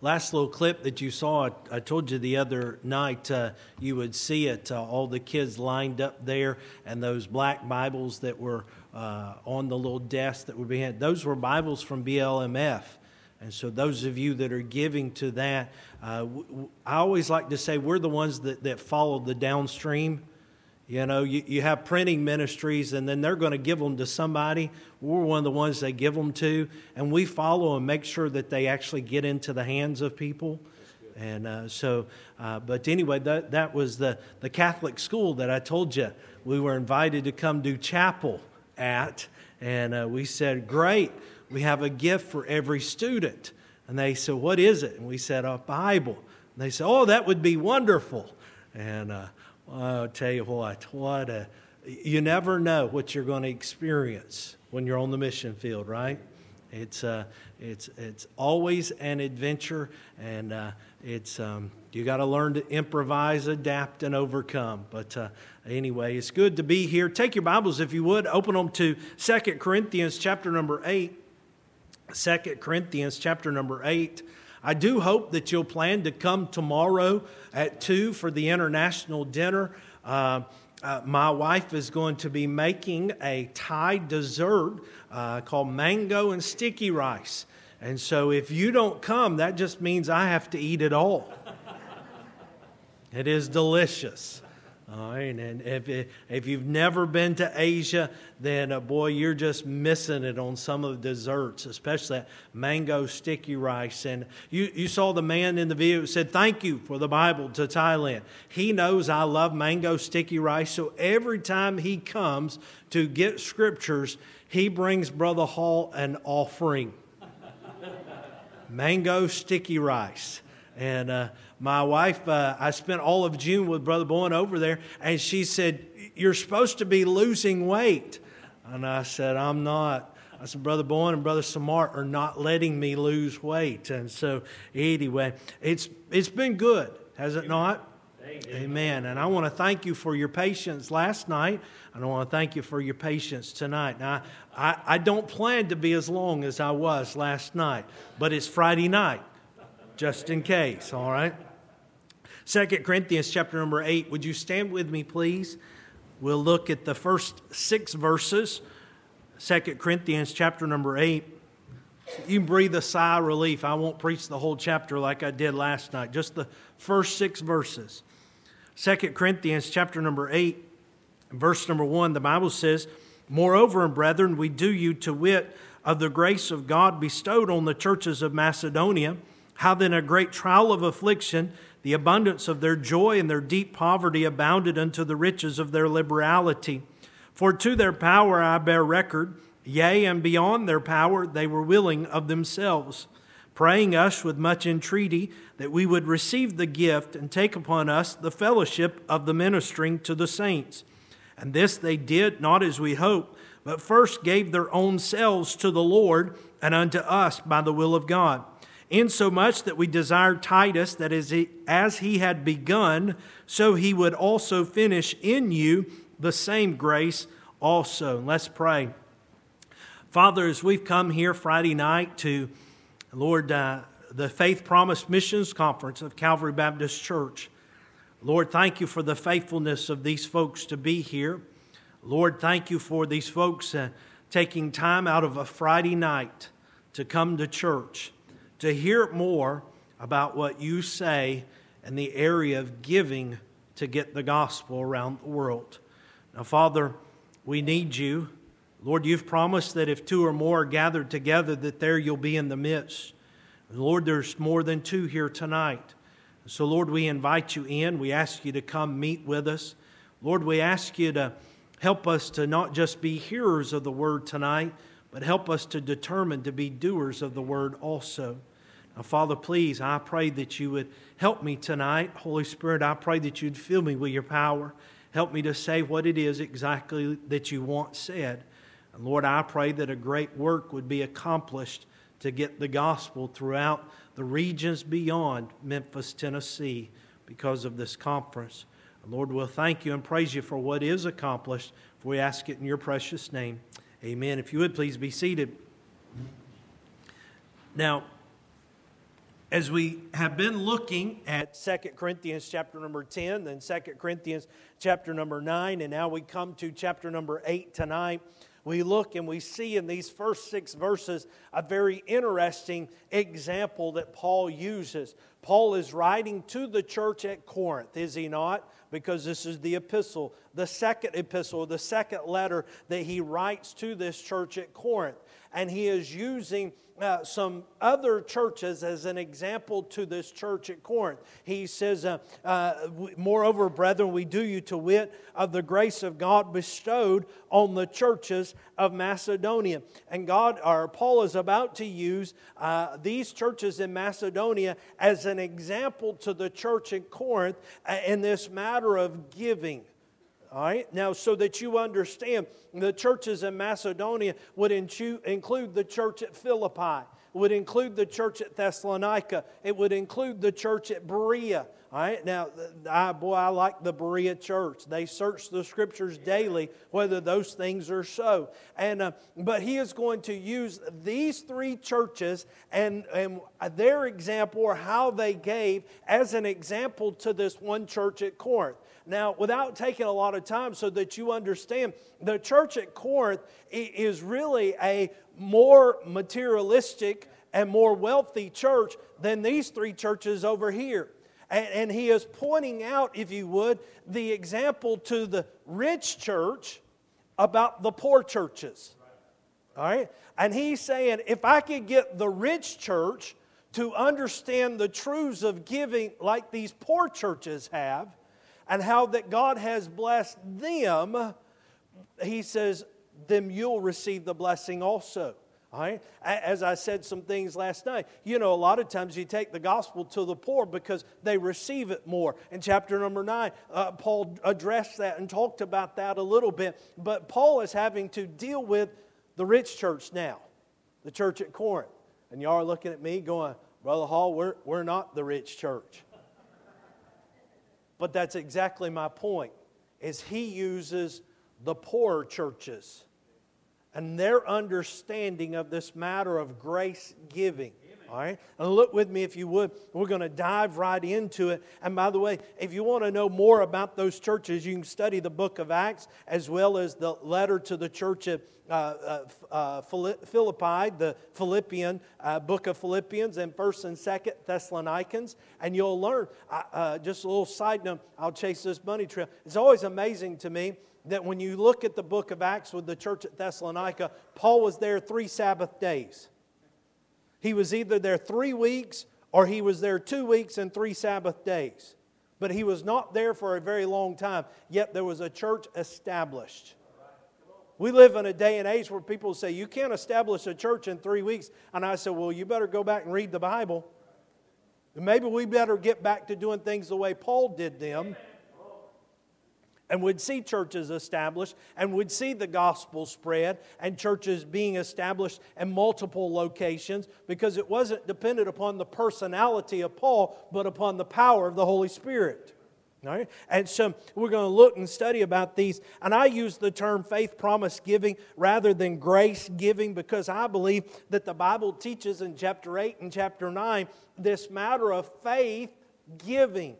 last little clip that you saw, I, I told you the other night, uh, you would see it. Uh, all the kids lined up there, and those black Bibles that were uh, on the little desk that were behind. Those were Bibles from BLMF. And so, those of you that are giving to that, uh, I always like to say we're the ones that, that follow the downstream. You know, you, you have printing ministries, and then they're going to give them to somebody. We're one of the ones they give them to, and we follow and make sure that they actually get into the hands of people. And uh, so, uh, but anyway, that, that was the, the Catholic school that I told you we were invited to come do chapel at. And uh, we said, Great we have a gift for every student. And they said, What is it? And we said, A Bible. And they said, Oh, that would be wonderful. And uh, I'll tell you what, what a, you never know what you're going to experience when you're on the mission field, right? It's, uh, it's, it's always an adventure, and uh, it's, um, you got to learn to improvise, adapt, and overcome. But uh, anyway, it's good to be here. Take your Bibles, if you would, open them to Second Corinthians chapter number 8. Second Corinthians chapter number 8. I do hope that you'll plan to come tomorrow at 2 for the international dinner. Uh, uh, my wife is going to be making a Thai dessert uh, called mango and sticky rice. And so if you don't come, that just means I have to eat it all. it is delicious. All right, and if, if you've never been to Asia, then uh, boy, you're just missing it on some of the desserts, especially that mango sticky rice. And you, you saw the man in the video who said, Thank you for the Bible to Thailand. He knows I love mango sticky rice, so every time he comes to get scriptures, he brings Brother Hall an offering mango sticky rice. And uh, my wife, uh, I spent all of June with Brother Bowen over there, and she said, You're supposed to be losing weight. And I said, I'm not. I said, Brother Bowen and Brother Samart are not letting me lose weight. And so, anyway, it's, it's been good, has it not? Amen. And I want to thank you for your patience last night. And I want to thank you for your patience tonight. Now, I, I don't plan to be as long as I was last night, but it's Friday night, just in case, all right? Second Corinthians chapter number 8. Would you stand with me, please? We'll look at the first six verses. Second Corinthians chapter number 8. You can breathe a sigh of relief. I won't preach the whole chapter like I did last night, just the first six verses. Second Corinthians chapter number 8, verse number 1, the Bible says, Moreover, brethren, we do you to wit of the grace of God bestowed on the churches of Macedonia, how then a great trial of affliction the abundance of their joy and their deep poverty abounded unto the riches of their liberality. For to their power I bear record, yea, and beyond their power they were willing of themselves, praying us with much entreaty that we would receive the gift and take upon us the fellowship of the ministering to the saints. And this they did not as we hoped, but first gave their own selves to the Lord and unto us by the will of God insomuch that we desired Titus that as he, as he had begun, so he would also finish in you the same grace also. Let's pray. Father, as we've come here Friday night to, Lord, uh, the Faith Promise Missions Conference of Calvary Baptist Church, Lord, thank you for the faithfulness of these folks to be here. Lord, thank you for these folks uh, taking time out of a Friday night to come to church to hear more about what you say in the area of giving to get the gospel around the world. Now, Father, we need you. Lord, you've promised that if two or more are gathered together, that there you'll be in the midst. Lord, there's more than two here tonight. So, Lord, we invite you in. We ask you to come meet with us. Lord, we ask you to help us to not just be hearers of the word tonight, but help us to determine to be doers of the word also. Now, Father, please, I pray that you would help me tonight. Holy Spirit, I pray that you'd fill me with your power. Help me to say what it is exactly that you want said. And Lord, I pray that a great work would be accomplished to get the gospel throughout the regions beyond Memphis, Tennessee, because of this conference. And Lord, we'll thank you and praise you for what is accomplished, for we ask it in your precious name. Amen. If you would please be seated. Now, as we have been looking at Second Corinthians chapter number 10, then Second Corinthians chapter number 9, and now we come to chapter number 8 tonight, we look and we see in these first six verses a very interesting example that Paul uses. Paul is writing to the church at Corinth, is he not? Because this is the epistle, the second epistle, the second letter that he writes to this church at Corinth. And he is using uh, some other churches as an example to this church at Corinth. He says, uh, uh, Moreover, brethren, we do you to wit of the grace of God bestowed on the churches of Macedonia. And God, or Paul is about to use uh, these churches in Macedonia as an example to the church in Corinth uh, in this matter of giving. All right, now so that you understand, the churches in Macedonia would include the church at Philippi, would include the church at Thessalonica, it would include the church at Berea. All right, now, I, boy, I like the Berea church. They search the scriptures daily whether those things are so. And, uh, but he is going to use these three churches and, and their example or how they gave as an example to this one church at Corinth. Now, without taking a lot of time so that you understand, the church at Corinth is really a more materialistic and more wealthy church than these three churches over here. And, and, he is pointing out, if you would, the example to the rich church about the poor churches. All right? And he's saying, if I could get the rich church to understand the truths of giving like these poor churches have, and how that God has blessed them, he says, then you'll receive the blessing also. All right? As I said some things last night, you know, a lot of times you take the gospel to the poor because they receive it more. In chapter number nine, uh, Paul addressed that and talked about that a little bit. But Paul is having to deal with the rich church now, the church at Corinth. And y'all are looking at me going, Brother Hall, we're, we're not the rich church. But that's exactly my point is he uses the poorer churches and their understanding of this matter of grace giving. All right? And look with me if you would. We're going to dive right into it. And by the way, if you want to know more about those churches, you can study the book of Acts as well as the letter to the church at uh, uh, uh Philippi, the Philippian uh, book of Philippians, and 1st and 2nd Thessalonians. And you'll learn. Uh, just a little side note I'll chase this bunny trail. It's always amazing to me that when you look at the book of Acts with the church at Thessalonica, Paul was there three Sabbath days. He was either there three weeks or he was there two weeks and three Sabbath days. But he was not there for a very long time, yet there was a church established. We live in a day and age where people say, You can't establish a church in three weeks. And I said, Well, you better go back and read the Bible. Maybe we better get back to doing things the way Paul did them and would see churches established and would see the gospel spread and churches being established in multiple locations because it wasn't dependent upon the personality of Paul, but upon the power of the Holy Spirit. Right? And so we're going to look and study about these. And I use the term faith promise giving rather than grace giving because I believe that the Bible teaches in chapter 8 and chapter 9 this matter of faith giving.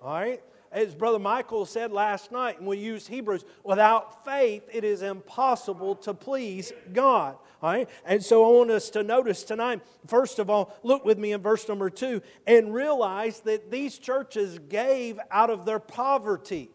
All right? As Brother Michael said last night, and we use Hebrews, without faith it is impossible to please God. All right? And so I want us to notice tonight, first of all, look with me in verse number two and realize that these churches gave out of their poverty.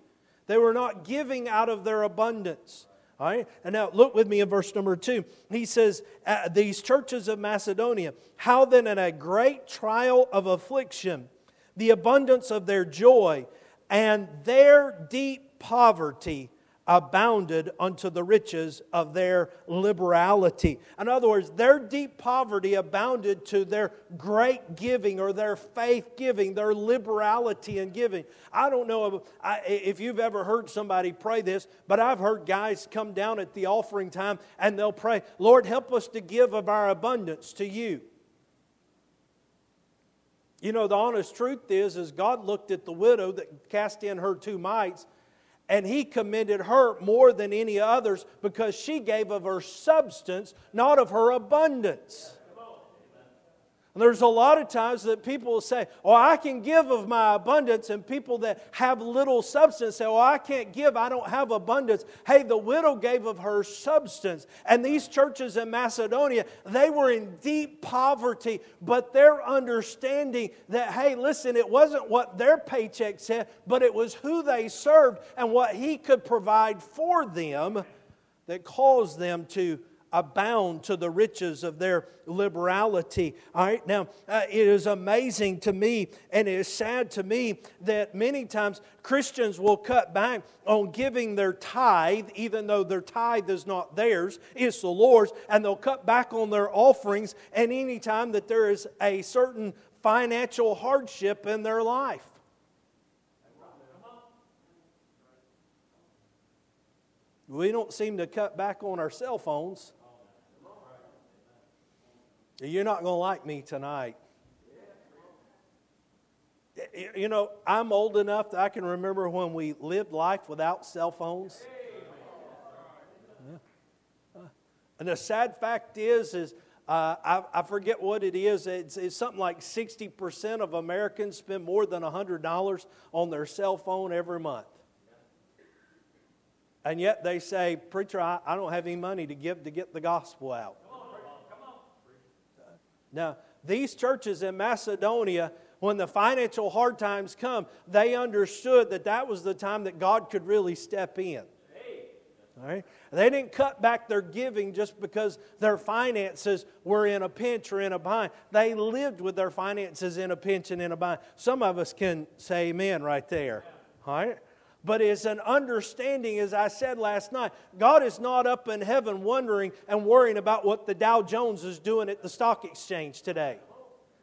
They were not giving out of their abundance. All right? And now look with me in verse number two. He says, uh, These churches of Macedonia, how then in a great trial of affliction, the abundance of their joy, and their deep poverty abounded unto the riches of their liberality. In other words, their deep poverty abounded to their great giving or their faith giving, their liberality in giving. I don't know if you've ever heard somebody pray this, but I've heard guys come down at the offering time and they'll pray, Lord, help us to give of our abundance to you. You know, the honest truth is, is God looked at the widow that cast in her two mites, and he commended her more than any others because she gave of her substance, not of her abundance. There's a lot of times that people will say, Oh, I can give of my abundance, and people that have little substance say, Oh, I can't give, I don't have abundance. Hey, the widow gave of her substance. And these churches in Macedonia, they were in deep poverty, but their understanding that, hey, listen, it wasn't what their paycheck said, but it was who they served and what He could provide for them that caused them to abound to the riches of their liberality. All right, now uh, it is amazing to me and it is sad to me that many times Christians will cut back on giving their tithe, even though their tithe is not theirs, it's the Lord's, and they'll cut back on their offerings. And anytime that there is a certain financial hardship in their life. We don't seem to cut back on our cell phones. You're not going to like me tonight. You know, I'm old enough that I can remember when we lived life without cell phones. And the sad fact is, is uh, I, I, forget what it is. It's, it's something like 60% of Americans spend more than $100 on their cell phone every month. And yet they say, Preacher, I, I don't have any money to give to get the gospel out. Now, these churches in Macedonia, when the financial hard times come, they understood that that was the time that God could really step in. All right? They didn't cut back their giving just because their finances were in a pinch or in a bind. They lived with their finances in a pinch and in a bind. Some of us can say amen right there. All right? But it's an understanding, as I said last night. God is not up in heaven wondering and worrying about what the Dow Jones is doing at the stock exchange today.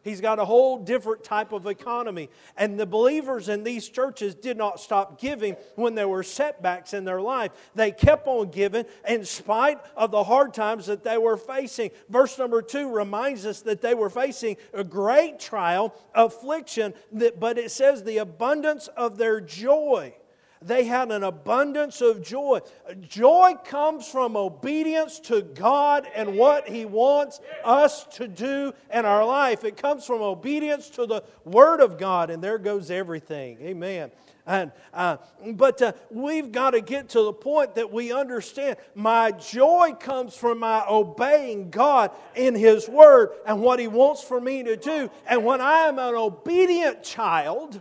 He's got a whole different type of economy. And the believers in these churches did not stop giving when there were setbacks in their life. They kept on giving in spite of the hard times that they were facing. Verse number two reminds us that they were facing a great trial, affliction, but it says the abundance of their joy they had an abundance of joy. Joy comes from obedience to God and what He wants us to do in our life. It comes from obedience to the Word of God, and there goes everything. Amen. And, uh, but uh, we've got to get to the point that we understand my joy comes from my obeying God in His Word and what He wants for me to do. And when I am an obedient child,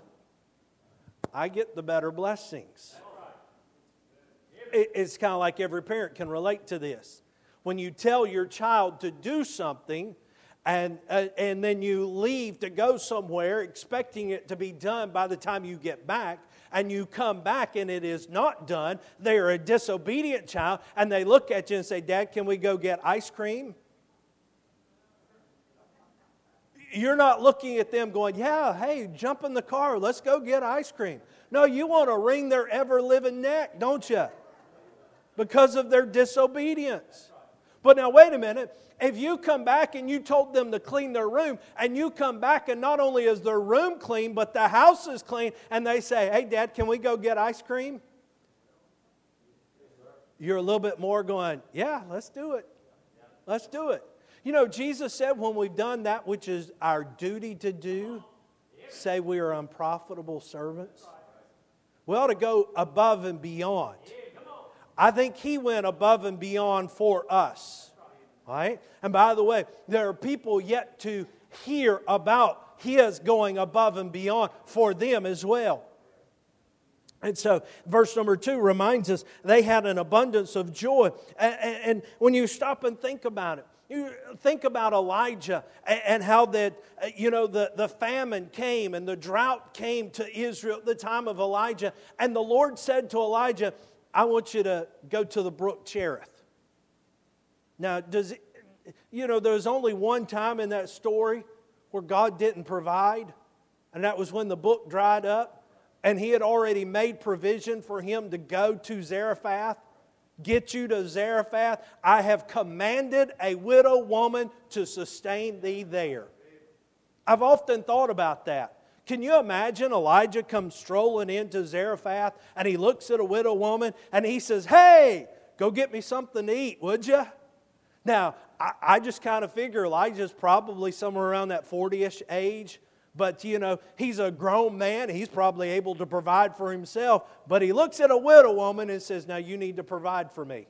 I get the better blessings. It's kind of like every parent can relate to this. When you tell your child to do something, and, uh, and then you leave to go somewhere expecting it to be done by the time you get back, and you come back and it is not done, they are a disobedient child, and they look at you and say, Dad, can we go get ice cream? You're not looking at them going, Yeah, hey, jump in the car, let's go get ice cream. No, you want to wring their ever living neck, don't you? Because of their disobedience. But now, wait a minute. If you come back and you told them to clean their room, and you come back and not only is their room clean, but the house is clean, and they say, Hey, Dad, can we go get ice cream? You're a little bit more going, Yeah, let's do it. Let's do it. You know, Jesus said when we've done that which is our duty to do, say we are unprofitable servants. We ought to go above and beyond. I think he went above and beyond for us. Right? And by the way, there are people yet to hear about his going above and beyond for them as well. And so, verse number two reminds us they had an abundance of joy. And, when you stop and think about it, you think about Elijah and how that, uh, you know, the, the famine came and the drought came to Israel at the time of Elijah. And the Lord said to Elijah, I want you to go to the brook Cherith. Now, does it, you know, there's only one time in that story where God didn't provide, and that was when the brook dried up, and He had already made provision for him to go to Zarephath get you to Zarephath. I have commanded a widow woman to sustain thee there. I've often thought about that. Can you imagine Elijah comes strolling into Zarephath and he looks at a widow woman and he says, Hey, go get me something to eat, would you? Now, I, I just kind of figure Elijah's probably somewhere around that 40 ish age. But, you know, he's a grown man. He's probably able to provide for himself. But he looks at a widow woman and says, Now you need to provide for me.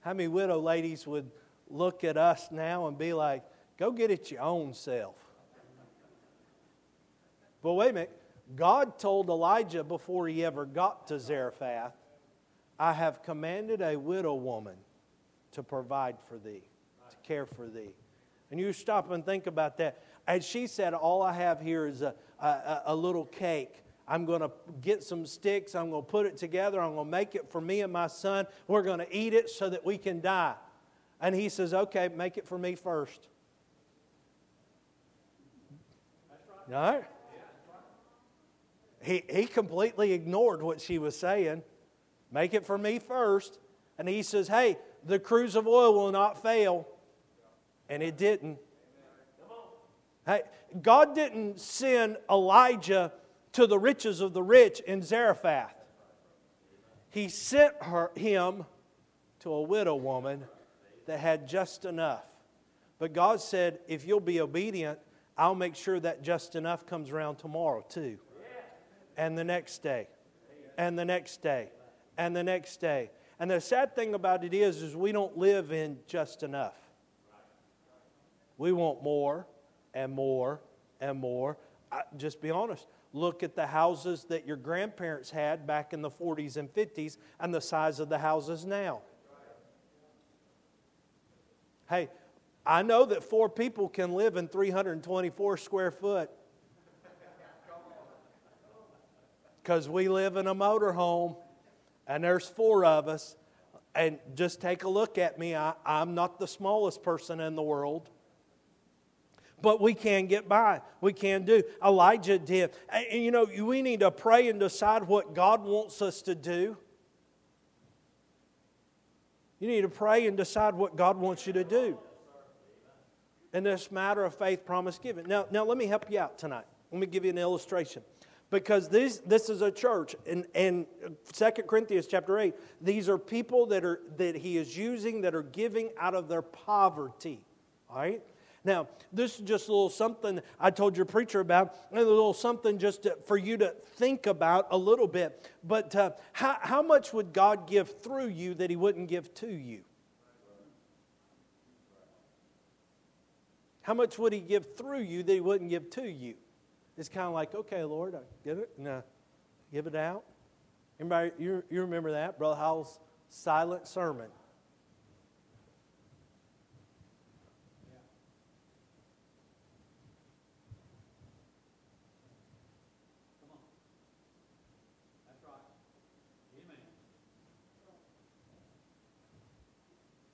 How many widow ladies would look at us now and be like, Go get it your own self? But wait a minute. God told Elijah before he ever got to Zarephath, I have commanded a widow woman to provide for thee, to care for thee. And you stop and think about that. As she said, All I have here is a, a, a little cake. I'm going to get some sticks. I'm going to put it together. I'm going to make it for me and my son. We're going to eat it so that we can die. And he says, Okay, make it for me first. Right? He, he completely ignored what she was saying. Make it for me first. And he says, Hey, the cruse of oil will not fail. And it didn't. Hey, God didn't send Elijah to the riches of the rich in Zarephath. He sent her, him to a widow woman that had just enough. But God said, if you'll be obedient, I'll make sure that just enough comes around tomorrow too. And the next day. And the next day. And the next day. And the sad thing about it is, is we don't live in just enough. We want more and more and more. I, just be honest. Look at the houses that your grandparents had back in the 40s and 50s and the size of the houses now. Hey, I know that four people can live in 324 square foot. Because we live in a motorhome and there's four of us. And just take a look at me. I, I'm not the smallest person in the world but we can get by. We can do. Elijah did. And, you know, we need to pray and decide what God wants us to do. You need to pray and decide what God wants you to do. In this matter of faith, promise given. Now, now let me help you out tonight. Let me give you an illustration. Because this, this is a church, and, and 2 Corinthians chapter 8, these are people that, are, that he is using that are giving out of their poverty. All right? Now, this is just a little something I told your preacher about, a little something just to, for you to think about a little bit. But uh, how, how much would God give through you that He wouldn't give to you? How much would He give through you that He wouldn't give to you? It's kind of like, okay, Lord, I give it, no, give it out. Anybody, you, you remember that? Brother Howell's silent sermon.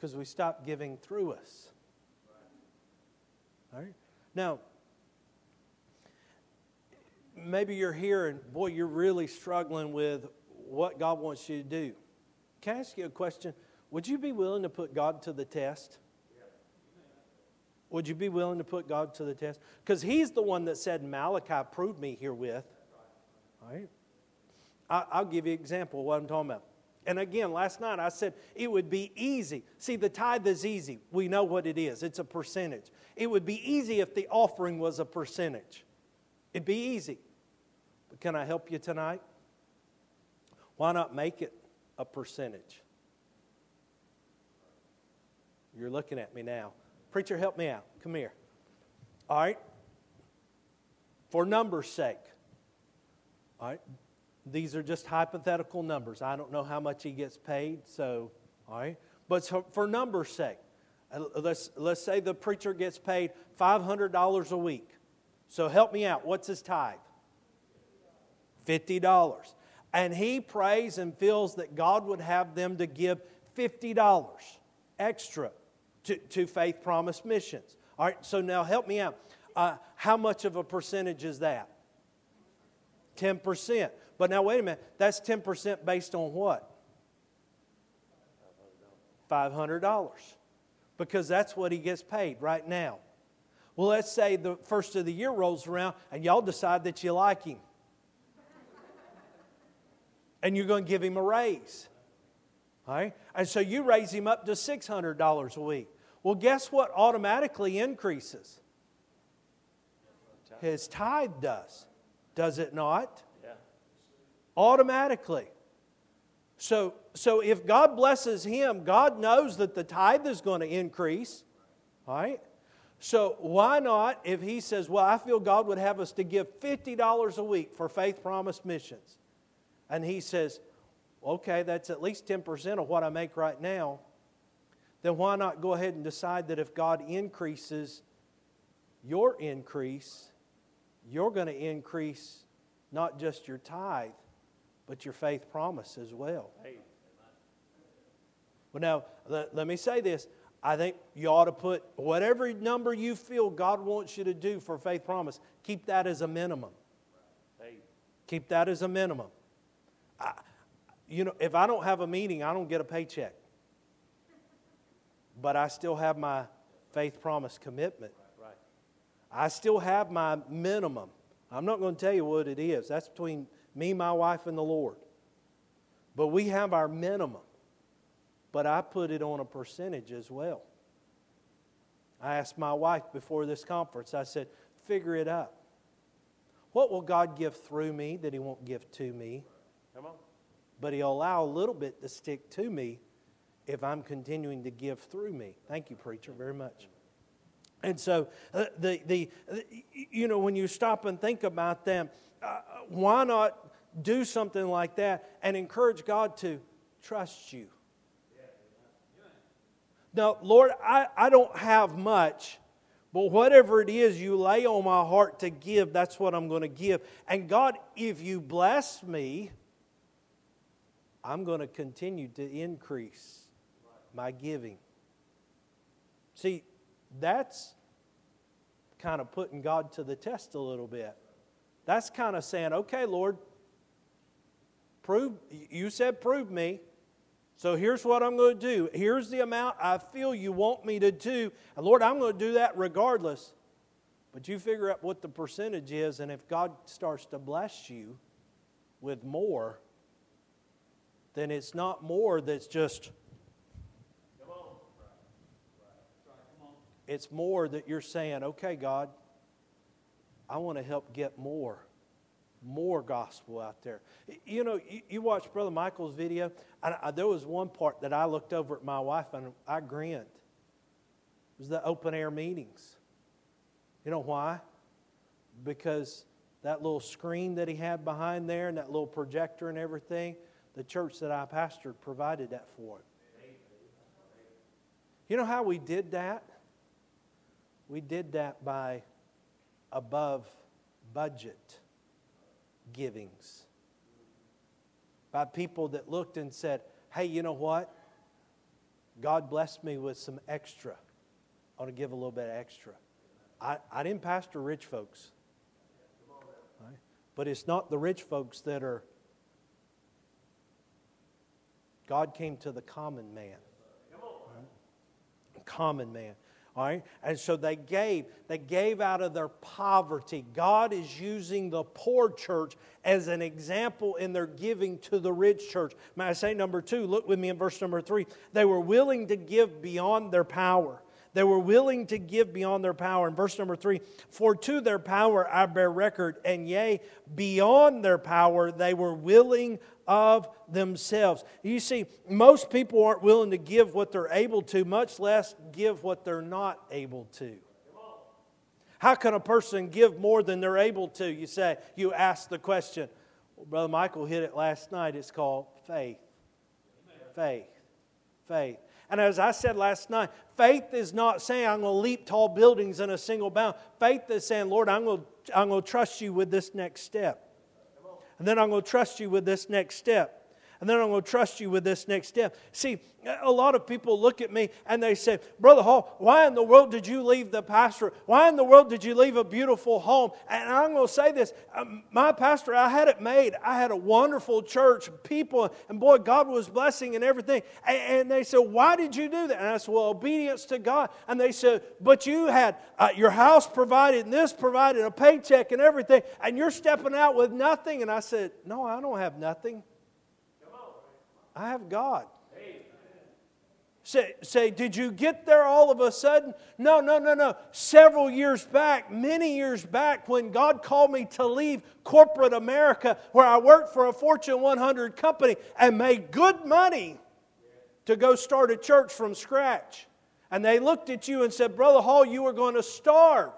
Because we stopped giving through us. All right? Now, maybe you're here and boy, you're really struggling with what God wants you to do. Can I ask you a question? Would you be willing to put God to the test? Would you be willing to put God to the test? Because He's the one that said, Malachi, prove me herewith. All right? I'll give you an example of what I'm talking about. And again, last night I said it would be easy. See, the tithe is easy. We know what it is, it's a percentage. It would be easy if the offering was a percentage. It'd be easy. But can I help you tonight? Why not make it a percentage? You're looking at me now. Preacher, help me out. Come here. All right? For numbers' sake. All right? These are just hypothetical numbers. I don't know how much he gets paid, so, all right? But for, for numbers' sake, uh, let's, let's say the preacher gets paid $500 a week. So help me out. What's his tithe? $50. And he prays and feels that God would have them to give $50 extra to, to Faith Promise Missions. All right, so now help me out. Uh, how much of a percentage is that? 10%. But now, wait a minute. That's 10% based on what? $500. Because that's what he gets paid right now. Well, let's say the first of the year rolls around and y'all decide that you like him. and you're going to give him a raise. Right? And so you raise him up to $600 a week. Well, guess what automatically increases? His tithe does. Does it not? Automatically. So, so if God blesses him, God knows that the tithe is going to increase. right? So why not, if he says, Well, I feel God would have us to give $50 a week for Faith Promise Missions, and he says, Okay, that's at least 10% of what I make right now, then why not go ahead and decide that if God increases your increase, you're going to increase not just your tithe, but your faith promise as well. Well, now, let, let me say this. I think you ought to put whatever number you feel God wants you to do for faith promise, keep that as a minimum. Keep that as a minimum. I, you know, if I don't have a meeting, I don't get a paycheck. But I still have my faith promise commitment. Right. I still have my minimum. I'm not going to tell you what it is. That's between me, my wife, and the Lord. But we have our minimum but I put it on a percentage as well. I asked my wife before this conference, I said, figure it up. What will God give through me that He won't give to me? Come on. But He'll allow a little bit to stick to me if I'm continuing to give through me. Thank you, preacher, very much. And so, uh, the, the, you know, when you stop and think about them, uh, why not do something like that and encourage God to trust you? Now, Lord, I, I don't have much, but whatever it is you lay on my heart to give, that's what I'm going to give. And God, if you bless me, I'm going to continue to increase my giving. See, that's kind of putting God to the test a little bit. That's kind of saying, okay, Lord, prove you said prove me. So here's what I'm going to do. Here's the amount I feel you want me to do. And Lord, I'm going to do that regardless. But you figure out what the percentage is, and if God starts to bless you with more, then it's not more that's just. It's more that you're saying, okay, God, I want to help get more more gospel out there. You know, you, you watch Brother Michael's video, and I, there was one part that I looked over at my wife and I grinned. It was the open air meetings. You know why? Because that little screen that he had behind there and that little projector and everything, the church that I pastored provided that for him. You know how we did that? We did that by above budget givings by people that looked and said, Hey, you know what? God blessed me with some extra. I want to give a little bit extra. I, I didn't pastor rich folks. But it's not the rich folks that are. God came to the common man. Right? Common man. All right? And so they gave. They gave out of their poverty. God is using the poor church as an example in their giving to the rich church. May I say number two? Look with me in verse number three. They were willing to give beyond their power. They were willing to give beyond their power. In verse number three, for to their power I bear record, and yea, beyond their power they were willing of themselves. You see, most people aren't willing to give what they're able to, much less give what they're not able to. How can a person give more than they're able to? You say, you ask the question. Well, Brother Michael hit it last night. It's called faith. Faith. Faith. And as I said last night, faith is not saying I'm going to leap tall buildings in a single bound. Faith is saying, Lord, I'm going to, I'm going to trust you with this next step. And then I'm going to trust you with this next step and then I'm going to trust you with this next step. See, a lot of people look at me and they say, Brother Hall, why in the world did you leave the pastor? Why in the world did you leave a beautiful home? And I'm going to say this um, my pastor, I had it made. I had a wonderful church, people, and boy, God was blessing and everything. And, they said, Why did you do that? And I said, Well, obedience to God. And they said, But you had uh, your house provided and this provided, a paycheck and everything, and you're stepping out with nothing. And I said, No, I don't have nothing. I have God. Say, say, did you get there all of a sudden? No, no, no, no. Several years back, many years back, when God called me to leave corporate America, where I worked for a Fortune 100 company and made good money to go start a church from scratch. And they looked at you and said, Brother Hall, you are going to starve.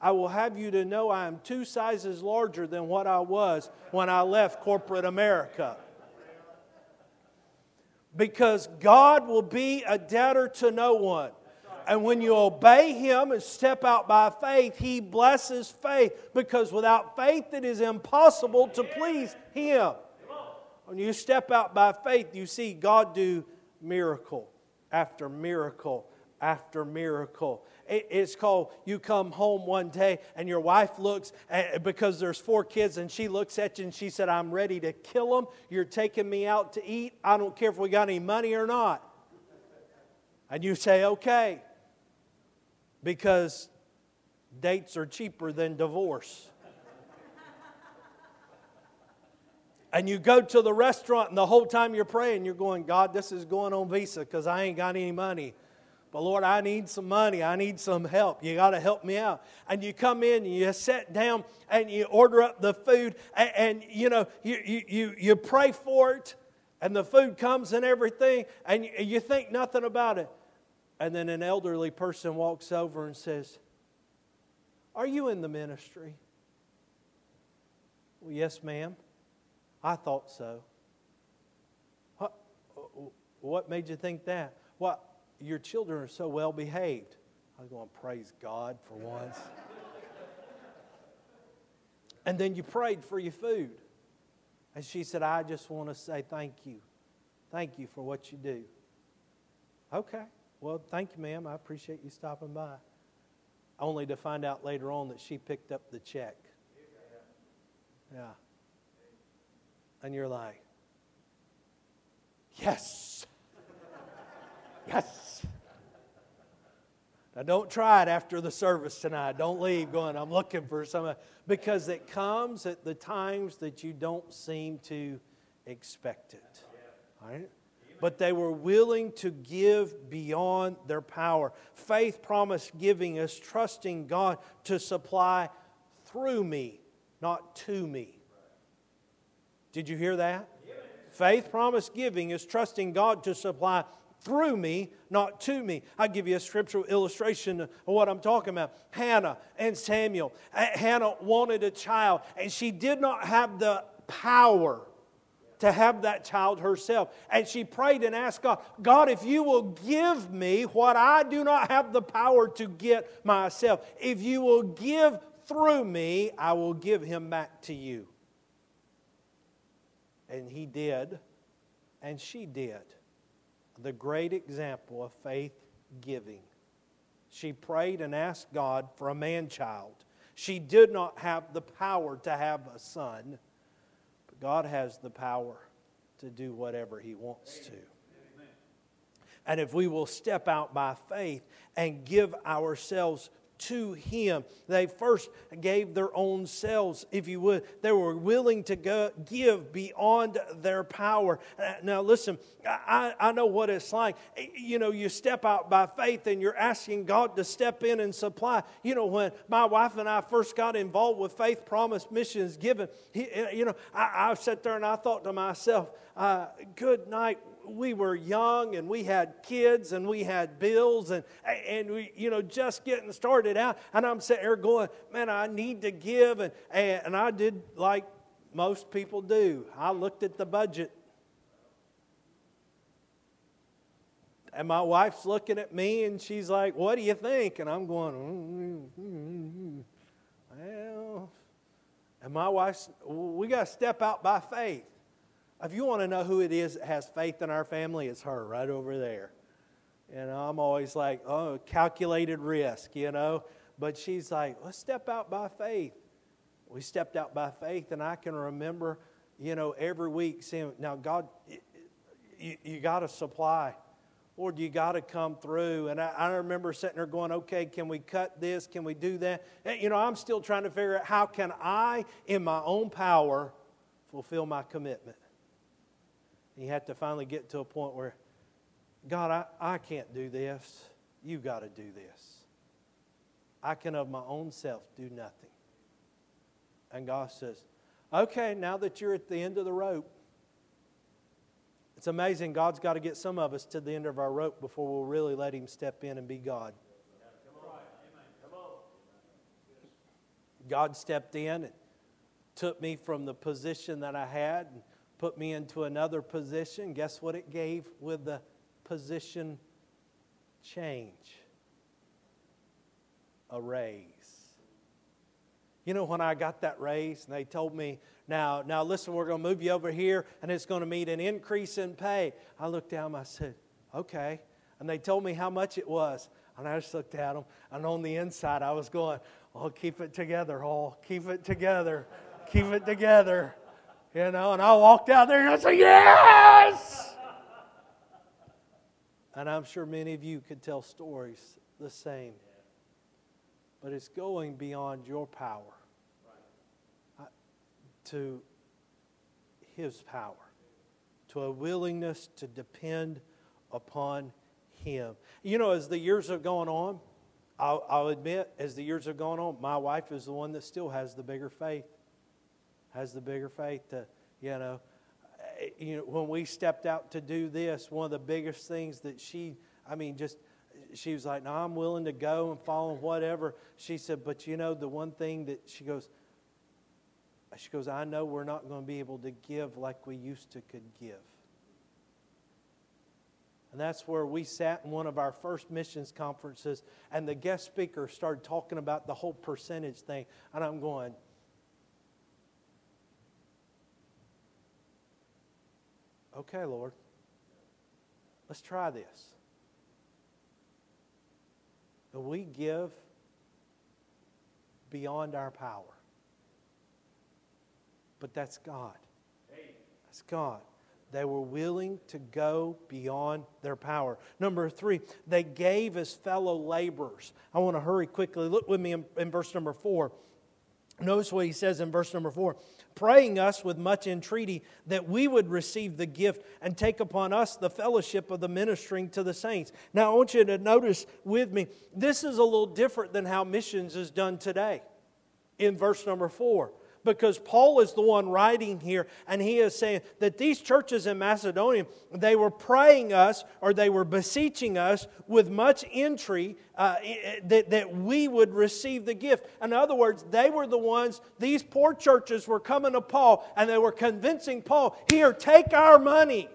I will have you to know I am two sizes larger than what I was when I left corporate America. Because God will be a debtor to no one. And when you obey Him and step out by faith, He blesses faith. Because without faith, it is impossible to please Him. When you step out by faith, you see God do miracle after miracle after miracle. It's called you come home one day and your wife looks eh, because there's four kids and she looks at you and she said, I'm ready to kill them. You're taking me out to eat. I don't care if we got any money or not. And you say, okay, because dates are cheaper than divorce. and you go to the restaurant, and the whole time you're praying, you're going, God, this is going on Visa because I ain't got any money. But Lord, I need some money. I need some help. You got to help me out. And you come in and you sit down and you order up the food and, and you know, you, you, you, you pray for it and the food comes and everything and you, you think nothing about it. And then an elderly person walks over and says, Are you in the ministry? Well, yes, ma'am. I thought so. What, what made you think that? What? Your children are so well behaved. I was going, praise God for once. and then you prayed for your food. And she said, I just want to say thank you. Thank you for what you do. Okay. Well, thank you, ma'am. I appreciate you stopping by. Only to find out later on that she picked up the check. Yeah. And you're like, yes. Yes. Now, don't try it after the service tonight. Don't leave going, I'm looking for some, because it comes at the times that you don't seem to expect it. Right? But they were willing to give beyond their power. Faith promised giving is trusting God to supply through me, not to me. Did you hear that? Faith promised giving is trusting God to supply through me, not to me. I'll give you a scriptural illustration of what I'm talking about. Hannah and Samuel. Uh, Hannah wanted a child, and she did not have the power to have that child herself. And she prayed and asked God, God, if you will give me what I do not have the power to get myself, if you will give through me, I will give him back to you. And he did, and she did the great example of faith giving. She prayed and asked God for a man child. She did not have the power to have a son, but God has the power to do whatever He wants to. And if we will step out by faith and give ourselves to Him. They first gave their own selves, if you would. They were willing to go, give beyond their power. Uh, now, listen, I, I know what it's like. You know, you step out by faith and you're asking God to step in and supply. You know, when my wife and I first got involved with Faith Promise Missions Given, you know, I, I sat there and I thought to myself, uh, good night we were young and we had kids and we had bills and, and we, you know, just getting started out. And I'm sitting there going, man, I need to give. And, and I did like most people do. I looked at the budget. And my wife's looking at me and she's like, What do you think? And I'm going, mm-hmm. Well, and my wife's, we got to step out by faith. If you want to know who it is that has faith in our family, it's her right over there. And I'm always like, oh, calculated risk, you know. But she's like, let's step out by faith. We stepped out by faith, and I can remember, you know, every week saying, now, God, you, you got to supply. Lord, you got to come through. And I, I, remember sitting there going, okay, can we cut this? Can we do that? And, you know, I'm still trying to figure out how can I, in my own power, fulfill my commitment. You have to finally get to a point where God, I, I can't do this. You got to do this. I can of my own self do nothing. And God says, Okay, now that you're at the end of the rope, it's amazing. God's got to get some of us to the end of our rope before we'll really let Him step in and be God. God stepped in and took me from the position that I had put me into another position. Guess what it gave with the position change? A raise. You know, when I got that raise and they told me, now, now listen, we're going to move you over here and it's going to mean an increase in pay. I looked down, I said, okay. And they told me how much it was. And I just looked at them. And on the inside, I was going, oh, keep it together, Hall. Keep it together. keep it together. You know, and I walked out there and I said, yes! And I'm sure many of you could tell stories the same. But it's going beyond your power uh, to His power, to a willingness to depend upon Him. You know, as the years have gone on, I'll, I'll, admit, as the years have gone on, my wife is the one that still has the bigger faith. Has the bigger faith to, you know, eh, you know, when we stepped out to do this, one of the biggest things that she, I mean, just she was like, "No, I'm willing to go and follow whatever." She said, "But you know, the one thing that she goes, she goes, I know we're not going to be able to give like we used to could give. And that's where we sat in one of our first missions conferences, and the guest speaker started talking about the whole percentage thing. And I'm going, okay, Lord, let's try this. And we give beyond our power. But that's God. That's God. They were willing to go beyond their power. Number three, they gave as fellow laborers. I want to hurry quickly. Look with me in, in, verse number four. Notice what he says in verse number four praying us with much entreaty that we would receive the gift and take upon us the fellowship of the ministering to the saints. Now, I want you to notice with me, this is a little different than how missions is done today in verse number four because Paul is the one writing here, and he is saying that these churches in Macedonia, they were praying us or they were beseeching us with much entreaty uh, that, that we would receive the gift. In other words, they were the ones, these poor churches were coming to Paul and they were convincing Paul, here, take our money.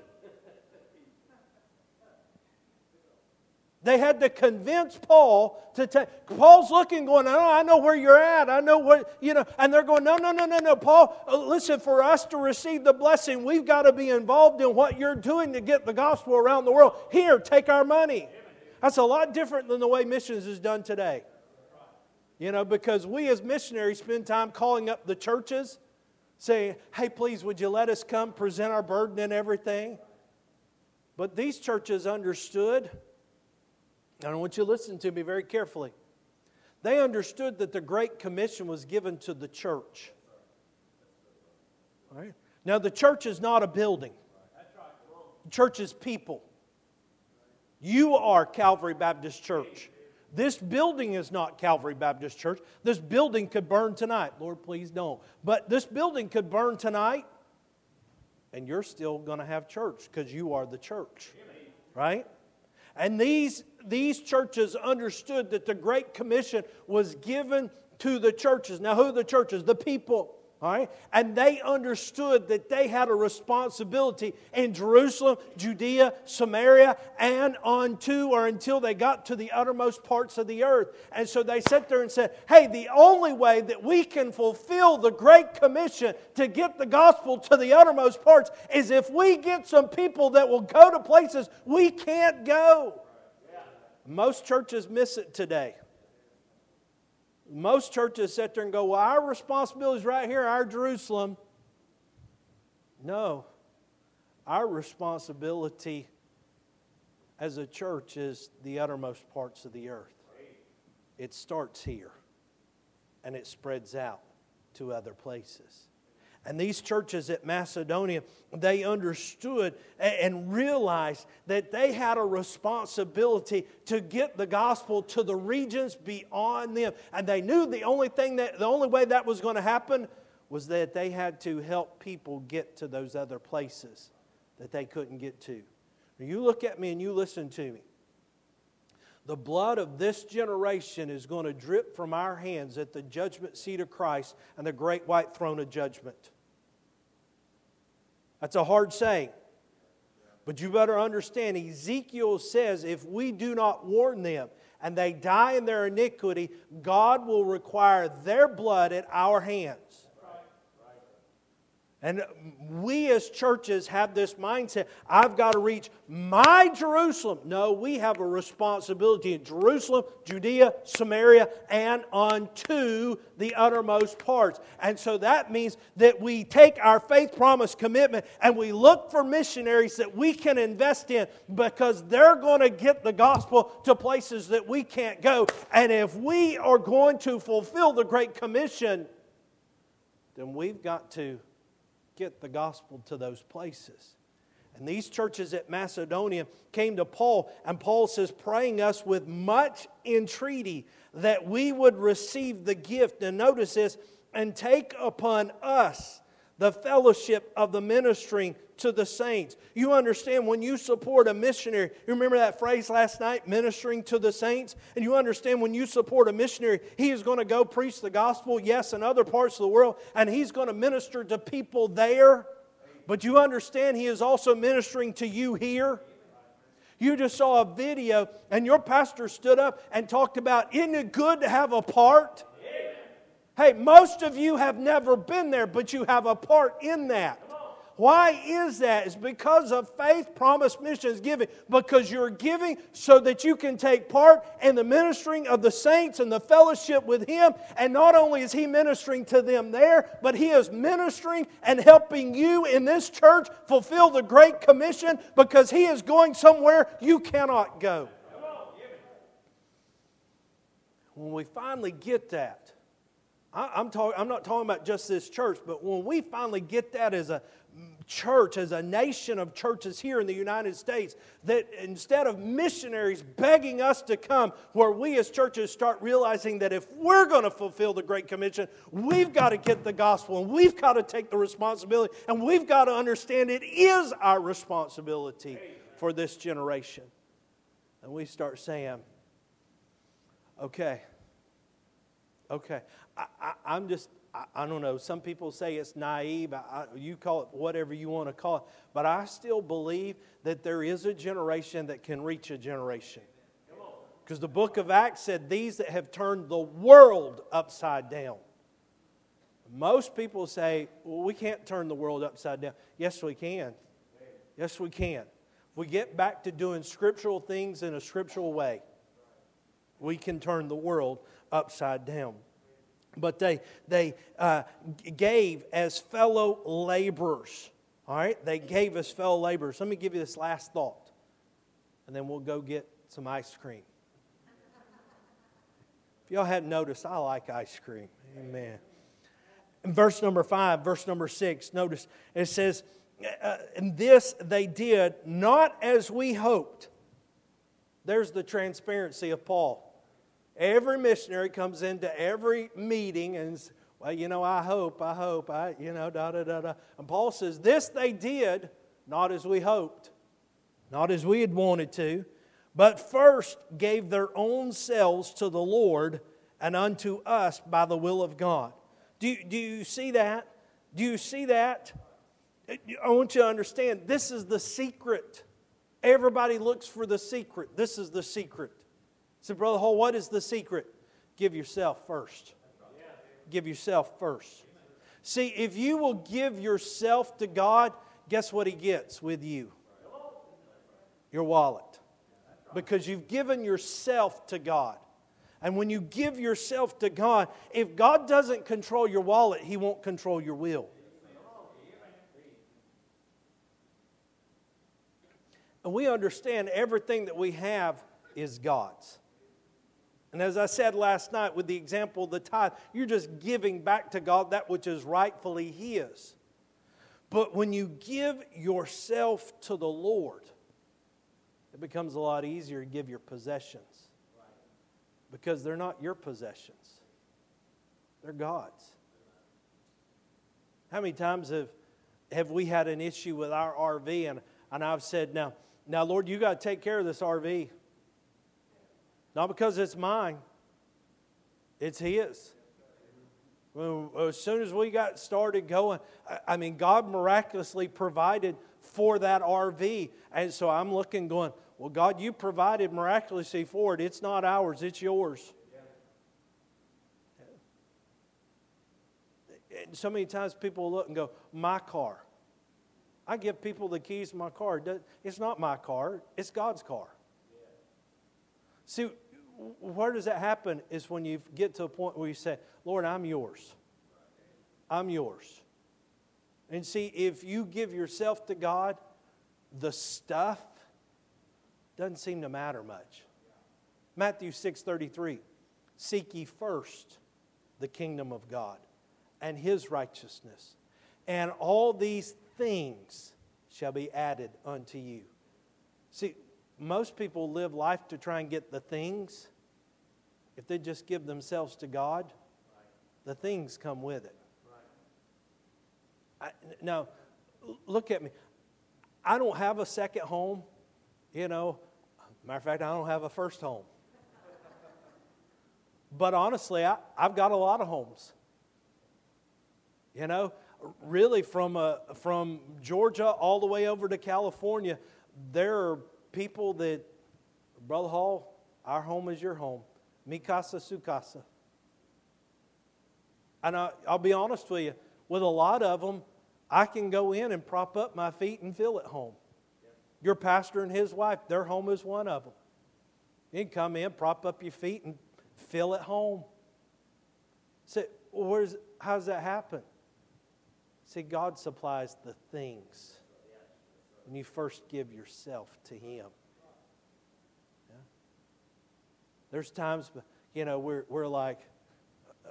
They had to convince Paul to take. Paul's looking, going, oh, I know where you're at. I know what, you know. And they're going, no, no, no, no, no. Paul, uh, listen, for us to receive the blessing, we've got to be involved in what you're doing to get the gospel around the world. Here, take our money. That's a lot different than the way missions is done today. You know, because we as missionaries spend time calling up the churches, saying, hey, please, would you let us come present our burden and everything? But these churches understood and I want you to listen to me very carefully. They understood that the Great Commission was given to the church. Now, the church is not a building, the church is people. You are Calvary Baptist Church. This building is not Calvary Baptist Church. This building could burn tonight. Lord, please don't. But this building could burn tonight, and you're still going to have church because you are the church. Right? And these, these churches understood that the Great Commission was given to the churches. Now, who are the churches? The people. All right? And they understood that they had a responsibility in Jerusalem, Judea, Samaria, and unto or until they got to the uttermost parts of the earth. And so they sat there and said, Hey, the only way that we can fulfill the Great Commission to get the gospel to the uttermost parts is if we get some people that will go to places we can't go. Most churches miss it today. Most churches sit there and go, Well, our responsibility is right here, our Jerusalem. No, our responsibility as a church is the uttermost parts of the earth. It starts here and it spreads out to other places. And these churches at Macedonia, they understood and realized that they had a responsibility to get the gospel to the regions beyond them. And they knew the only thing that the only way that was going to happen was that they had to help people get to those other places that they couldn't get to. You look at me and you listen to me. The blood of this generation is going to drip from our hands at the judgment seat of Christ and the great white throne of judgment. That's a hard saying. But you better understand, Ezekiel says if we do not warn them and they die in their iniquity, God will require their blood at our hands. And we as churches have this mindset I've got to reach my Jerusalem. No, we have a responsibility in Jerusalem, Judea, Samaria, and unto the uttermost parts. And so that means that we take our faith promise commitment and we look for missionaries that we can invest in because they're going to get the gospel to places that we can't go. And if we are going to fulfill the Great Commission, then we've got to get the gospel to those places. And these churches at Macedonia came to Paul, and Paul says, praying us with much entreaty that we would receive the gift. And notice this, and take upon us the fellowship of the ministering to the saints. You understand when you support a missionary, you remember that phrase last night, ministering to the saints? And you understand when you support a missionary, he is going to go preach the gospel, yes, in other parts of the world, and he's going to minister to people there. But you understand he is also ministering to you here. You just saw a video, and your pastor stood up and talked about, isn't it good to have a part? Hey, most of you have never been there, but you have a part in that. Why is that? It's because of faith, promise, missions, giving. Because you're giving so that you can take part in the ministering of the saints and the fellowship with Him. And not only is He ministering to them there, but He is ministering and helping you in this church fulfill the Great Commission because He is going somewhere you cannot go. When we finally get that, I'm, talk, I'm not talking about just this church, but when we finally get that as a church, as a nation of churches here in the United States, that instead of missionaries begging us to come, where we as churches start realizing that if we're going to fulfill the Great Commission, we've got to get the gospel and we've got to take the responsibility and we've got to understand it is our responsibility for this generation. And we start saying, okay, okay, I, am just, I, I, don't know, some people say it's naive. I, you call it whatever you want to call it. But I still believe that there is a generation that can reach a generation. Because the book of Acts said, These that have turned the world upside down. Most people say, Well, we can't turn the world upside down. Yes, we can. Yes, we can. If we get back to doing scriptural things in a scriptural way, we can turn the world upside down but they, they uh, gave as fellow laborers. All right? They gave as fellow laborers. Let me give you this last thought, and then we'll go get some ice cream. If y'all hadn't noticed, I like ice cream. Amen. In verse number five, verse number six, notice it says, uh, And this they did not as we hoped. There's the transparency of Paul. Every missionary comes into every meeting and well, you know, I hope, I hope, I, you know, da da da da. And Paul says, This they did, not as we hoped, not as we had wanted to, but first gave their own selves to the Lord and unto us by the will of God. Do, do you see that? Do you see that? I want you to understand this is the secret. Everybody looks for the secret. This is the secret. So, Brother Hall, what is the secret? Give yourself first. Give yourself first. See, if you will give yourself to God, guess what He gets with you? Your wallet. Because you've given yourself to God. And when you give yourself to God, if God doesn't control your wallet, He won't control your will. And we understand everything that we have is God's. And as I said last night with the example of the tithe, you're just giving back to God that which is rightfully His. But when you give yourself to the Lord, it becomes a lot easier to give your possessions because they're not your possessions, they're God's. How many times have, have we had an issue with our RV and, and I've said, now, now, Lord, you got to take care of this RV. Not because it's mine, it's His. As soon as we got started going, I mean, God miraculously provided for that RV. And so I'm looking, going, well, God, you provided miraculously for it. It's not ours, it's yours. And so many times people look and go, my car. I give people the keys to my car. It's not my car, it's God's car. See, where does that happen is when you get to a point where you say, Lord, I'm yours. I'm yours. And see, if you give yourself to God, the stuff doesn't seem to matter much. Matthew 6:33 Seek ye first the kingdom of God and his righteousness, and all these things shall be added unto you. See, most people live life to try and get the things. If they just give themselves to God, the things come with it. I, now, look at me. I don't have a second home. You know, matter of fact, I don't have a first home. But honestly, I, I've got a lot of homes. You know, really from, uh, from Georgia all the way over to California, there are people that, Brother Hall, our home is your home. Mikasa Sukasa. And I, I'll be honest with you, with a lot of them, I can go in and prop up my feet and feel at home. Your pastor and his wife, their home is one of them. You can come in, prop up your feet, and feel at home. Say, where's, how does that happen? See, God supplies the things when you first give yourself to Him. Yeah? There's times, you know, we're, we're like,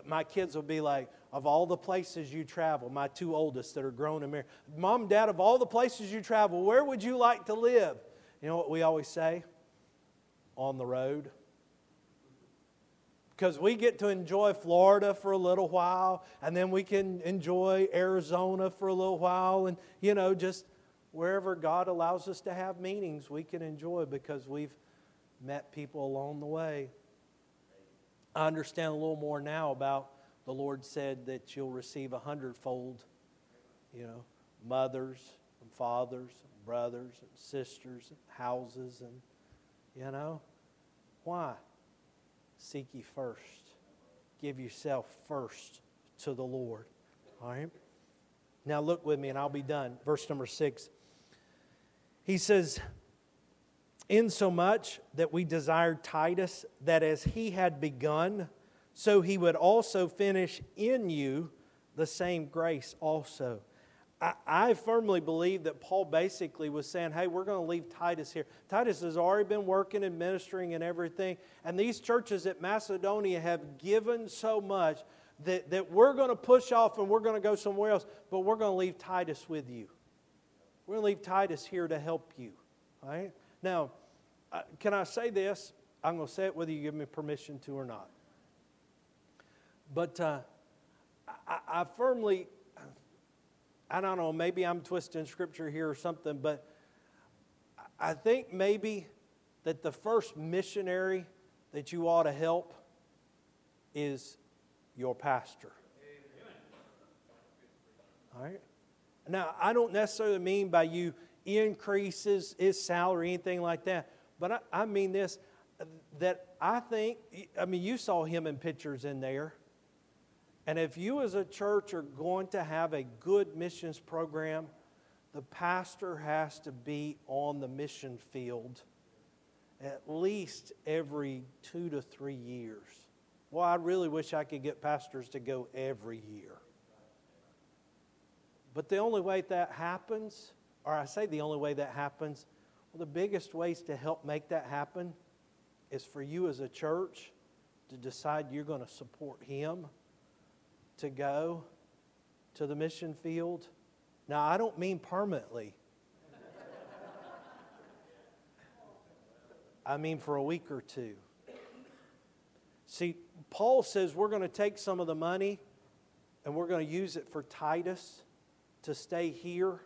my kids will be like, of all the places you travel, my two oldest that are grown and married, Mom, Dad, of all the places you travel, where would you like to live? You know what we always say? On the road. Because we get to enjoy Florida for a little while, and then we can enjoy Arizona for a little while, and, you know, just wherever God allows us to have meetings, we can enjoy because we've met people along the way. I understand a little more now about the Lord said that you'll receive a hundredfold, you know, mothers and fathers, and brothers and sisters, and houses, and, you know, why? Seek ye first. Give yourself first to the Lord. All right? Now look with me and I'll be done. Verse number six. He says, Insomuch that we desired Titus that as he had begun, so he would also finish in you the same grace also. I, I firmly believe that Paul basically was saying, hey, we're going to leave Titus here. Titus has already been working and ministering and everything, and these churches at Macedonia have given so much that, that we're going to push off and we're going to go somewhere else, but we're going to leave Titus with you. We're going to leave Titus here to help you. All right? Now, uh, can I say this? I'm going to say it whether you give me permission to or not. But uh, I, I firmly, I don't know, maybe I'm twisting scripture here or something, but I think maybe that the first missionary that you ought to help is your pastor. All right? Now, I don't necessarily mean by you increases his salary, anything like that, but I, I mean this that I think, I mean, you saw him in pictures in there. And if you as a church are going to have a good missions program, the pastor has to be on the mission field at least every two to three years. Well, I really wish I could get pastors to go every year. But the only way that happens, or I say the only way that happens, well, the biggest ways to help make that happen is for you as a church to decide you're going to support him to go to the mission field. Now, I don't mean permanently. I mean for a week or two. See, Paul says we're going to take some of the money and we're going to use it for Titus to stay here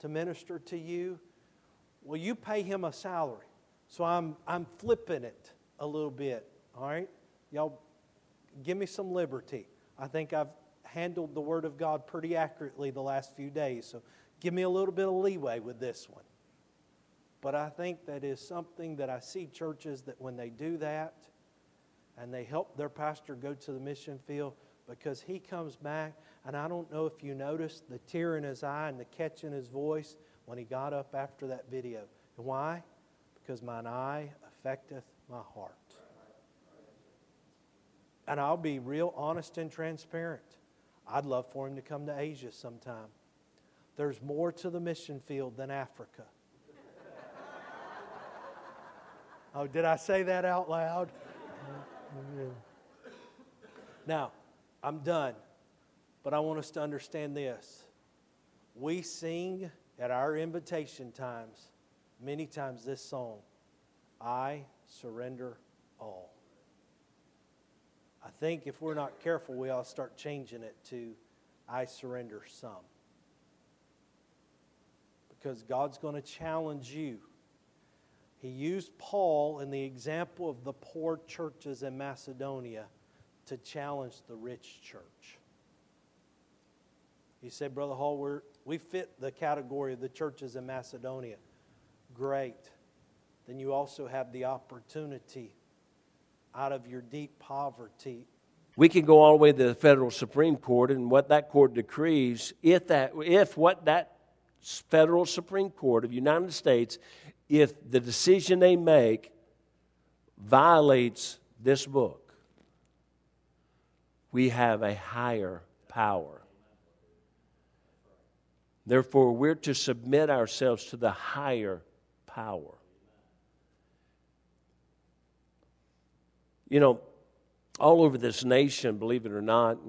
to minister to you. Will you pay him a salary? So I'm, I'm flipping it a little bit, all right? Y'all give me some liberty. I think I've handled the Word of God pretty accurately the last few days, so give me a little bit of leeway with this one. But I think that is something that I see churches that when they do that and they help their pastor go to the mission field because he comes back, and I don't know if you noticed the tear in his eye and the catch in his voice when he got up after that video. And why? Because mine eye affecteth my heart. And I'll be real honest and transparent. I'd love for him to come to Asia sometime. There's more to the mission field than Africa. oh, did I say that out loud? Now, I'm done. But I want us to understand this. We sing at our invitation times, many times, this song I surrender all. I think if we're not careful, we all start changing it to I surrender some. Because God's going to challenge you. He used Paul in the example of the poor churches in Macedonia to challenge the rich church. He said, Brother Hall, we're, we fit the category of the churches in Macedonia. Great. Then you also have the opportunity out of your deep poverty. We can go all the way to the federal Supreme Court, and what that court decrees, if that, if what that federal Supreme Court of the United States, if the decision they make violates this book, we have a higher power. Therefore, we're to submit ourselves to the higher power. You know, all over this nation, believe it or not,